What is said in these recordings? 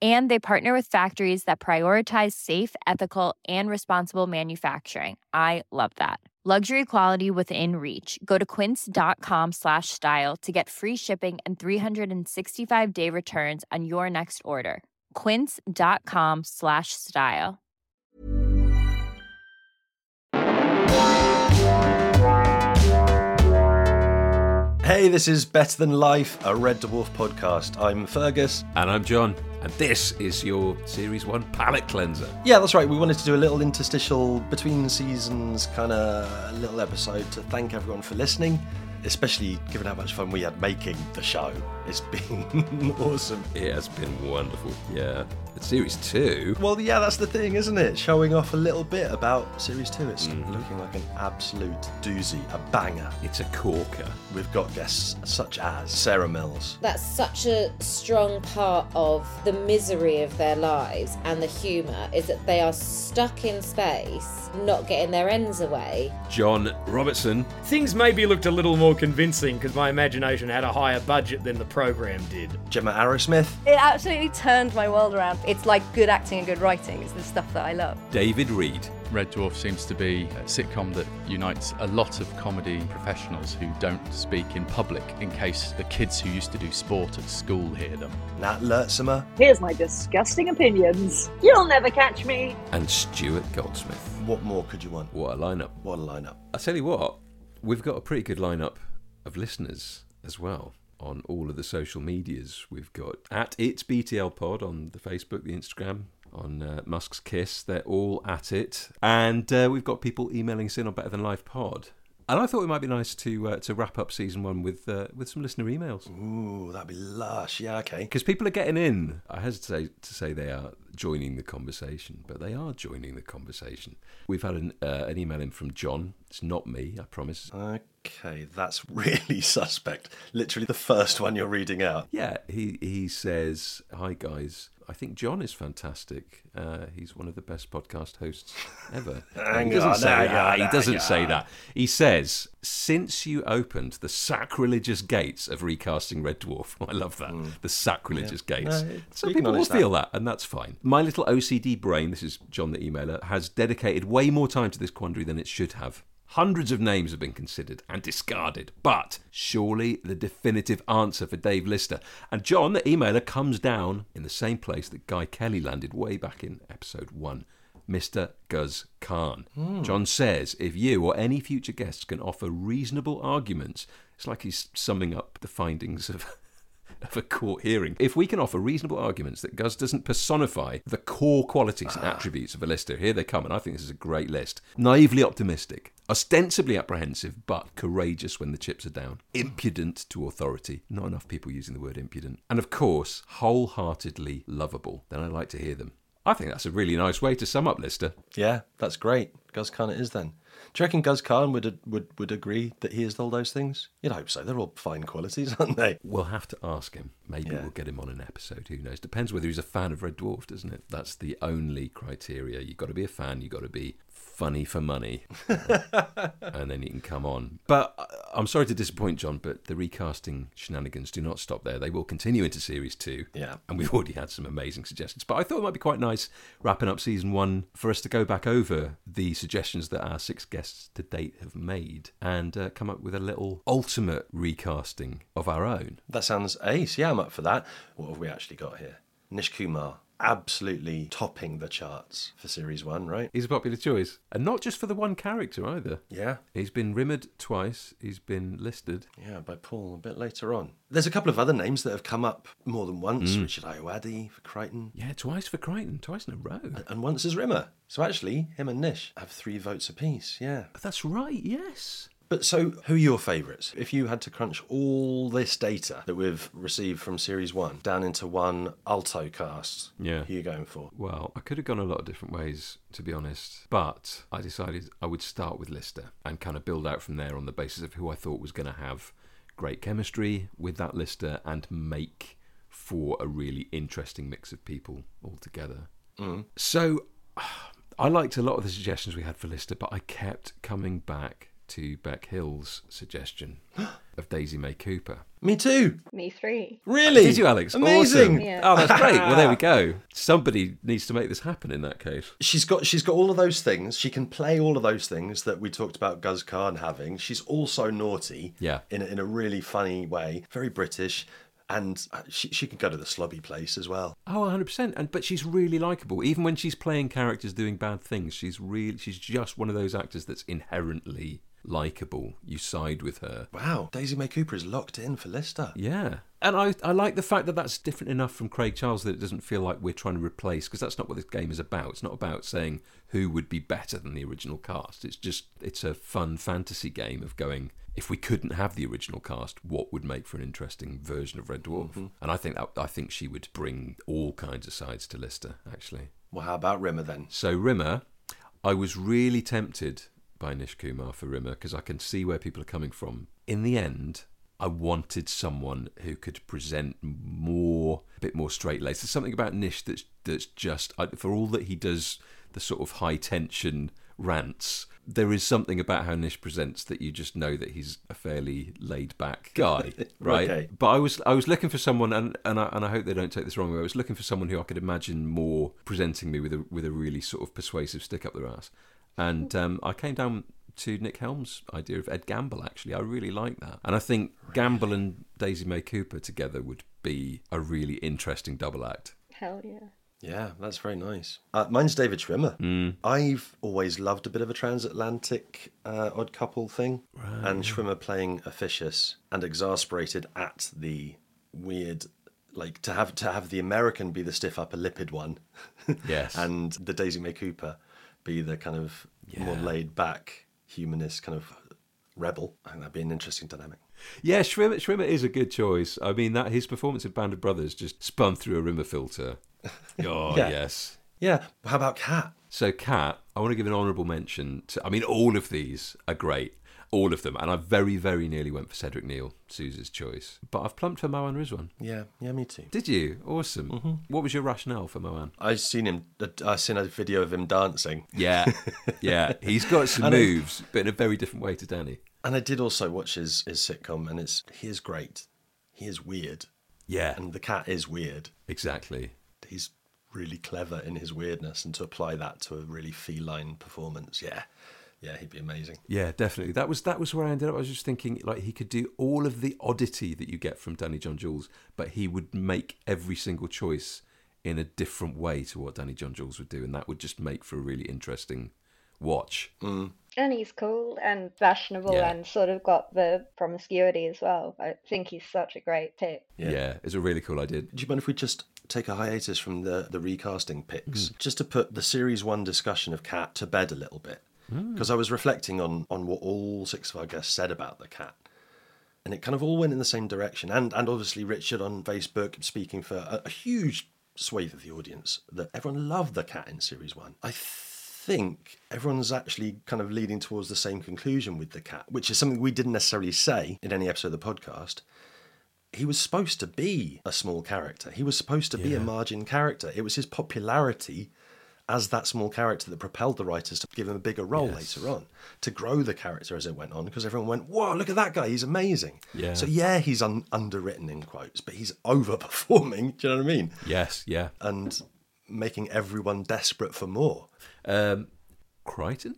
And they partner with factories that prioritize safe, ethical, and responsible manufacturing. I love that. Luxury quality within reach. Go to quince.com slash style to get free shipping and 365 day returns on your next order. Quince.com slash style. Hey, this is Better Than Life, a Red Dwarf podcast. I'm Fergus. And I'm John, and this is your Series 1 palate cleanser. Yeah, that's right. We wanted to do a little interstitial between seasons kind of little episode to thank everyone for listening, especially given how much fun we had making the show. It's been awesome. It has been wonderful. Yeah. But Series 2, Well, yeah, that's the thing, isn't it? Showing off a little bit about Series 2. It's mm-hmm. looking like an absolute doozy, a banger. it's a corker. We've got guests such as Sarah Mills, That's such a strong part of the misery of their lives and the humour is that they are stuck in space, not getting their ends away. John Robertson, Things maybe looked a little more convincing because my imagination had a higher budget than the program did. Gemma Arrowsmith, It absolutely turned my world around. It's like good acting and good writing. It's the stuff that I love. David Reed, Red Dwarf seems to be a sitcom that unites a lot of comedy professionals who don't speak in public in case the kids who used to do sport at school hear them. Nat Luurtsema, Here's my disgusting opinions. You'll never catch me. and Stuart Goldsmith. what more could you want? What a lineup. What a lineup. I tell you what, we've got a pretty good lineup of listeners as well on all of the social medias. We've got at It's BTL Pod on the Facebook, the Instagram, on uh, Musk's Kiss. They're all at it. And uh, we've got people emailing us in on Better Than Life Pod. And I thought it might be nice to uh, to wrap up season one with uh, with some listener emails Ooh, that'd be lush. Yeah, okay. because people are getting in. I hesitate to say they are joining the conversation, but they are joining the conversation. We've had an, uh, an email in from John. It's not me, I promise. Okay, that's really suspect. Literally the first one you're reading out. Yeah, he he says, "Hi guys, I think John is fantastic. Uh, he's one of the best podcast hosts ever." He doesn't on, say that. on, he doesn't say that. He says, "Since you opened the sacrilegious gates of recasting Red Dwarf, I love that. The sacrilegious gates. Hmm. No, Some people will that. feel that, and that's fine. My little OCD brain, this is John the emailer, has dedicated way more time to this quandary than it should have. Hundreds of names have been considered and discarded, but surely the definitive answer for Dave Lister. And John, the emailer, comes down in the same place that Guy Kelly landed way back in episode one. Mr. Guz Khan. Hmm. John says if you or any future guests can offer reasonable arguments, it's like he's summing up the findings of of a court hearing. If we can offer reasonable arguments that Guz doesn't personify the core qualities and ah. attributes of a lister, here they come, and I think this is a great list. Naively optimistic, ostensibly apprehensive, but courageous when the chips are down, impudent to authority, not enough people using the word impudent, and of course, wholeheartedly lovable, then I like to hear them. I think that's a really nice way to sum up Lister. Yeah, that's great. Guz Khan it is then. Do you reckon Guz Khan would would would agree that he is all those things? You'd hope so. They're all fine qualities, aren't they? We'll have to ask him. Maybe Yeah. we'll get him on an episode. Who knows? Depends whether he's a fan of Red Dwarf, doesn't it? That's the only criteria. You've got to be a fan. You've got to be funny for money, and then you can come on. But uh, I'm sorry to disappoint, John, but the recasting shenanigans do not stop there. They will continue into series two. Yeah. and we've already had some amazing suggestions. But I thought it might be quite nice wrapping up season one for us to go back over the suggestions that our six guests to date have made and uh, come up with a little ultimate recasting of our own. That sounds ace. Yeah, I'm up for that. What have we actually got here? Nish Kumar, absolutely topping the charts for series one, right? He's a popular choice, and not just for the one character either. Yeah. He's been rimmered twice. He's been listed. Yeah, by Paul a bit later on. There's a couple of other names that have come up more than once. Mm. Richard Ayoade for Kryten. Yeah, twice for Kryten, twice in a row. And once as Rimmer. So actually, him and Nish have three votes apiece. Yeah. That's right. Yes. But so, who are your favourites? If you had to crunch all this data that we've received from Series 1 down into one alto cast, Yeah. who are you going for? Well, I could have gone a lot of different ways, to be honest. But I decided I would start with Lister and kind of build out from there on the basis of who I thought was going to have great chemistry with that Lister and make for a really interesting mix of people altogether. Mm. So I liked a lot of the suggestions we had for Lister, but I kept coming back to Bec Hill's suggestion of Daisy May Cooper. Me too. Me three. Really? Did you, Alex? Amazing. Awesome. Yeah. Oh, that's great. Well, there we go. Somebody needs to make this happen in that case. She's got she's got all of those things. She can play all of those things that we talked about Guz Khan having. She's also naughty. Yeah. In a, in a really funny way. Very British. And uh, she, she can go to the slobby place as well. Oh, 100%. And but she's really likable. Even when she's playing characters doing bad things, she's really she's just one of those actors that's inherently likable. You side with her. Wow. Daisy May Cooper is locked in for Lister. Yeah. And I, I like the fact that that's different enough from Craig Charles that it doesn't feel like we're trying to replace, because that's not what this game is about. It's not about saying who would be better than the original cast. It's just, it's a fun fantasy game of going, if we couldn't have the original cast, what would make for an interesting version of Red Dwarf? Mm-hmm. And I think that, I think she would bring all kinds of sides to Lister, actually. Well, how about Rimmer then? So Rimmer, I was really tempted by Nish Kumar for Rimmer because I can see where people are coming from. In the end, I wanted someone who could present more, a bit more straight laced. There's something about Nish that's that's just for all that he does the sort of high tension rants. There is something about how Nish presents that you just know that he's a fairly laid back guy, right? Okay. But I was I was looking for someone, and and I, and I hope they don't take this wrong. I was looking for someone who I could imagine more presenting me with a with a really sort of persuasive stick up their ass, and um, I came down to Nick Helm's idea of Ed Gamble. Actually, I really like that, and I think Gamble and Daisy May Cooper together would be a really interesting double act. Hell yeah. Yeah, that's very nice. Uh, mine's David Schwimmer. Mm. I've always loved a bit of a transatlantic uh, odd couple thing. and Schwimmer playing officious and exasperated at the weird, like to have to have the American be the stiff upper lipped one, Yes. and the Daisy May Cooper be the kind of more laid back humanist kind of rebel. I think that'd be an interesting dynamic. Yeah, Schwimmer, Schwimmer is a good choice. I mean, that his performance in Band of Brothers just spun through a Rimmer filter. Oh Yeah. yes. Yeah. How about Cat? So, Cat, I want to give an honourable mention to. I mean, all of these are great, all of them, and I very, very nearly went for Cedric Neal, Suze's choice, but I've plumped for Mawaan Rizwan. Yeah, yeah, me too. Did you? Awesome. Mm-hmm. What was your rationale for Mawaan? I've seen him. I've seen a video of him dancing. Yeah, yeah, he's got some moves, but in a very different way to Danny. And I did also watch his, his sitcom, and it's he is great. He is weird, Yeah, and the cat is weird. exactly. He's really clever in his weirdness, and to apply that to a really feline performance, yeah, yeah, he'd be amazing. Yeah, definitely. That was that was where I ended up. I was just thinking like he could do all of the oddity that you get from Danny John Jules, but he would make every single choice in a different way to what Danny John Jules would do, and that would just make for a really interesting watch. Mm. And he's cool and fashionable Yeah. and sort of got the promiscuity as well. I think he's such a great pick. Yeah. it's a really cool idea. Do you mind if we just take a hiatus from the, the recasting picks, mm. just to put the series one discussion of Cat to bed a little bit? Mm. Because I was reflecting on on what all six of our guests said about the cat, and it kind of all went in the same direction. And and obviously Richard on Facebook speaking for a, a huge swathe of the audience that everyone loved the cat in series one. I think everyone's actually kind of leading towards the same conclusion with the cat, which is something we didn't necessarily say in any episode of the podcast. He was supposed to be a small character. He was supposed to be a margin character. It was his popularity as that small character that propelled the writers to give him a bigger role Yes. later on, to grow the character as it went on, because everyone went, "Whoa, look at that guy! He's amazing." Yeah. So yeah, he's un- underwritten in quotes, but he's overperforming. Do you know what I mean? Yes, yeah. And making everyone desperate for more. Um, Kryten?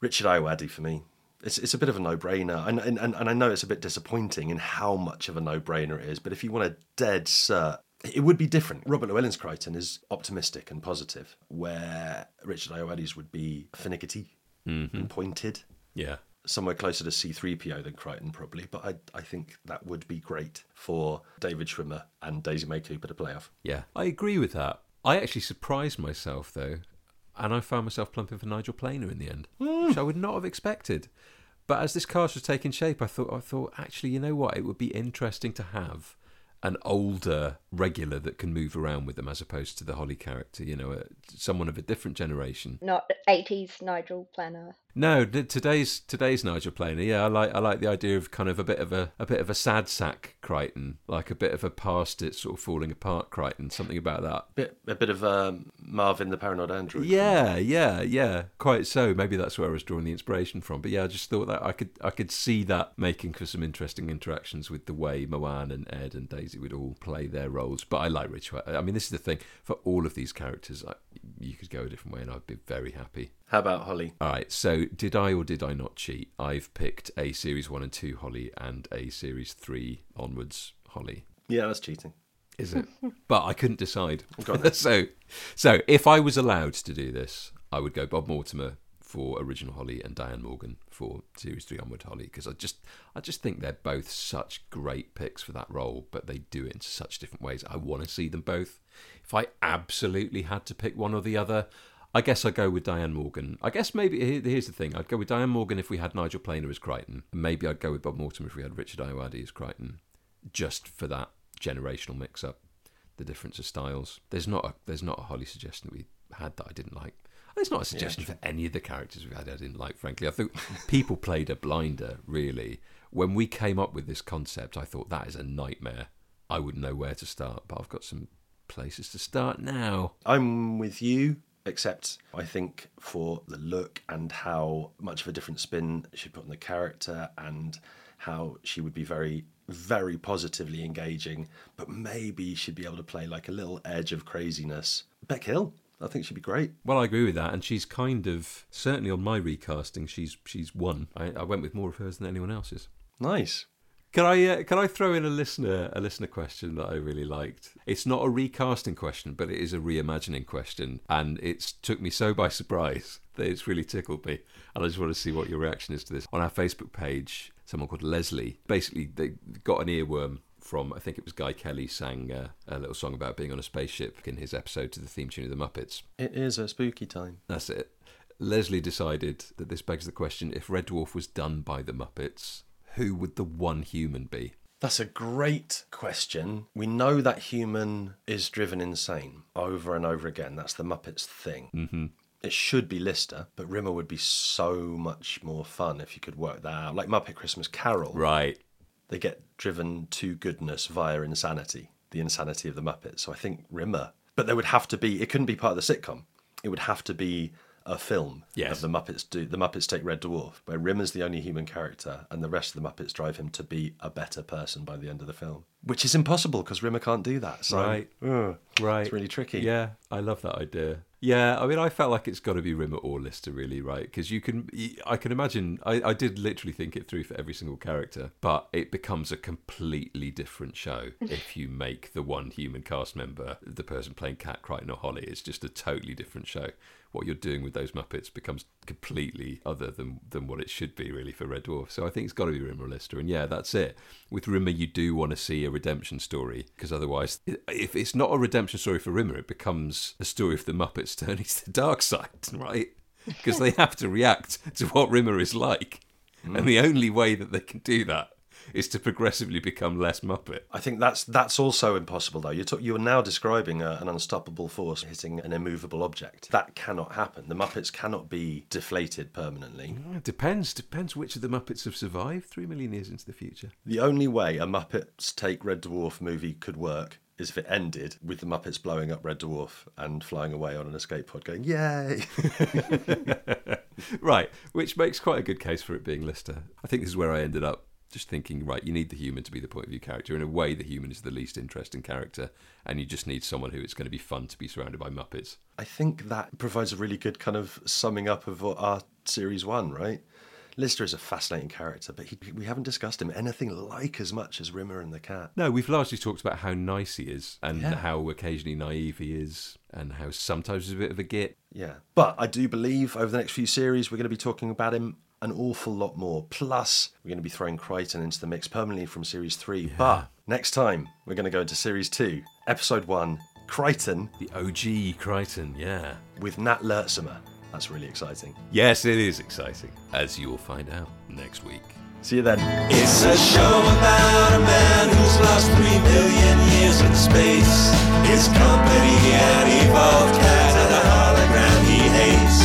Richard Ayoade for me. It's, it's a bit of a no-brainer, and, and and I know it's a bit disappointing in how much of a no-brainer it is. But if you want a dead cert, it would be different. Robert Llewellyn's Kryten is optimistic and positive, where Richard Ayoade's would be finicky mm-hmm. and pointed, Yeah. somewhere closer to C-3PO than Kryten probably. But I I think that would be great for David Schwimmer and Daisy May Cooper to play off. Yeah, I agree with that. I actually surprised myself though, and I found myself plumping for Nigel Planer in the end, hmm. which I would not have expected. But as this cast was taking shape, I thought, I thought, actually, you know what? It would be interesting to have an older regular that can move around with them, as opposed to the Holly character. You know, uh, someone of a different generation. Not 80s Nigel Planer. No, today's today's Nigel Planer. Yeah, I like I like the idea of kind of a bit of a a bit of a sad sack Kryten, like a bit of a past it sort of falling apart Kryten. Something about that. Bit a bit of um, Marvin the Paranoid Android. Yeah, yeah, yeah. Quite so. Maybe that's where I was drawing the inspiration from. But yeah, I just thought that I could I could see that making for some interesting interactions with the way Mawaan and Ed and Daisy would all play their roles. But I like Rich. I mean, this is the thing for all of these characters. I, you could go a different way, and I'd be very happy. How about Holly? All right. So, did I or did I not cheat? I've picked a series one and two Holly and a series three onwards Holly. Yeah, that's cheating. Is it? but I couldn't decide. So, so if I was allowed to do this, I would go Bob Mortimer for original Holly and Diane Morgan for series three onward Holly because I just, I just think they're both such great picks for that role, but they do it in such different ways. I want to see them both. If I absolutely had to pick one or the other. I guess I'd go with Diane Morgan. I guess maybe here's the thing: I'd go with Diane Morgan if we had Nigel Planer as Kryten. Maybe I'd go with Bob Mortimer if we had Richard Ayoade as Kryten, just for that generational mix-up, the difference of styles. There's not a there's not a Holly suggestion we had that I didn't like. There's not a suggestion for any of the characters we've had I didn't like. Frankly, I think people played a blinder. Really, when we came up with this concept, I thought that is a nightmare. I wouldn't know where to start, but I've got some places to start now. I'm with you, except I think for the look and how much of a different spin she put on the character and how she would be very, very positively engaging, but maybe she'd be able to play like a little edge of craziness. Bec Hill, I think she'd be great. Well, I agree with that, and she's kind of certainly on my recasting. She's she's won. I, I went with more of hers than anyone else's. Nice. Can I uh, can I throw in a listener a listener question that I really liked? It's not a recasting question, but it is a reimagining question, and it's took me so by surprise that it's really tickled me, and I just want to see what your reaction is to this. On our Facebook page, someone called Leslie basically they got an earworm from I think it was Guy Kelly sang uh, a little song about being on a spaceship in his episode to the theme tune of the Muppets. It is a spooky time. That's it. Leslie decided that this begs the question: if Red Dwarf was done by the Muppets, who would the one human be? That's a great question. We know that human is driven insane over and over again. That's the Muppets thing. Mm-hmm. It should be Lister, but Rimmer would be so much more fun if you could work that out. Like Muppet Christmas Carol. Right. They get driven to goodness via insanity, the insanity of the Muppets. So I think Rimmer. But there would have to be, it couldn't be part of the sitcom. It would have to be a film Yes. of the Muppets do the Muppets take Red Dwarf, where Rimmer's the only human character, and the rest of the Muppets drive him to be a better person by the end of the film. Which is impossible because Rimmer can't do that. So Right. ugh, Right. it's really tricky. Yeah, I love that idea. Yeah, I mean, I felt like it's got to be Rimmer or Lister, really, right? Because you can, I can imagine. I, I did literally think it through for every single character, but it becomes a completely different show if you make the one human cast member the person playing Cat Kryten or Holly. It's just a totally different show. What you're doing with those Muppets becomes completely other than than what it should be, really, for Red Dwarf. So I think it's got to be Rimmer or Lister, and yeah, that's it. With Rimmer, you do want to see a redemption story because otherwise, if it's not a redemption story for Rimmer, it becomes a story of the Muppets turning to the dark side, right? Because they have to react to what Rimmer is like, and hmm. the only way that they can do that is to progressively become less Muppet. I think that's that's also impossible, though. You're, you are now describing a, an unstoppable force hitting an immovable object. That cannot happen. The Muppets cannot be deflated permanently. Mm, it depends. Depends which of the Muppets have survived three million years into the future. The only way a Muppets Take Red Dwarf movie could work is if it ended with the Muppets blowing up Red Dwarf and flying away on an escape pod going, Yay! right, which makes quite a good case for it being Lister. I think this is where I ended up just thinking, right, you need the human to be the point of view character. In a way, the human is the least interesting character, and you just need someone who it's going to be fun to be surrounded by Muppets. I think that provides a really good kind of summing up of our series one, right? Lister is a fascinating character, but he, we haven't discussed him anything like as much as Rimmer and the cat. No, we've largely talked about how nice he is and Yeah. how occasionally naive he is and how sometimes he's a bit of a git. Yeah. But I do believe over the next few series, we're going to be talking about him an awful lot more. Plus, we're going to be throwing Kryten into the mix permanently from series three. But next time, we're going to go into series two, episode one, Kryten The OG Kryten, yeah. with Nat Luurtsema. That's really exciting. Yes, it is exciting, as you will find out next week. See you then. It's a show about a man who's lost three million years in space. His company, an evolved cat, and a hologram he hates.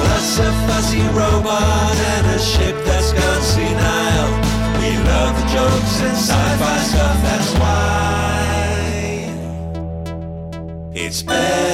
Plus a fuzzy robot and a ship that's gone senile. We love the jokes and sci-fi stuff, that's why. It's better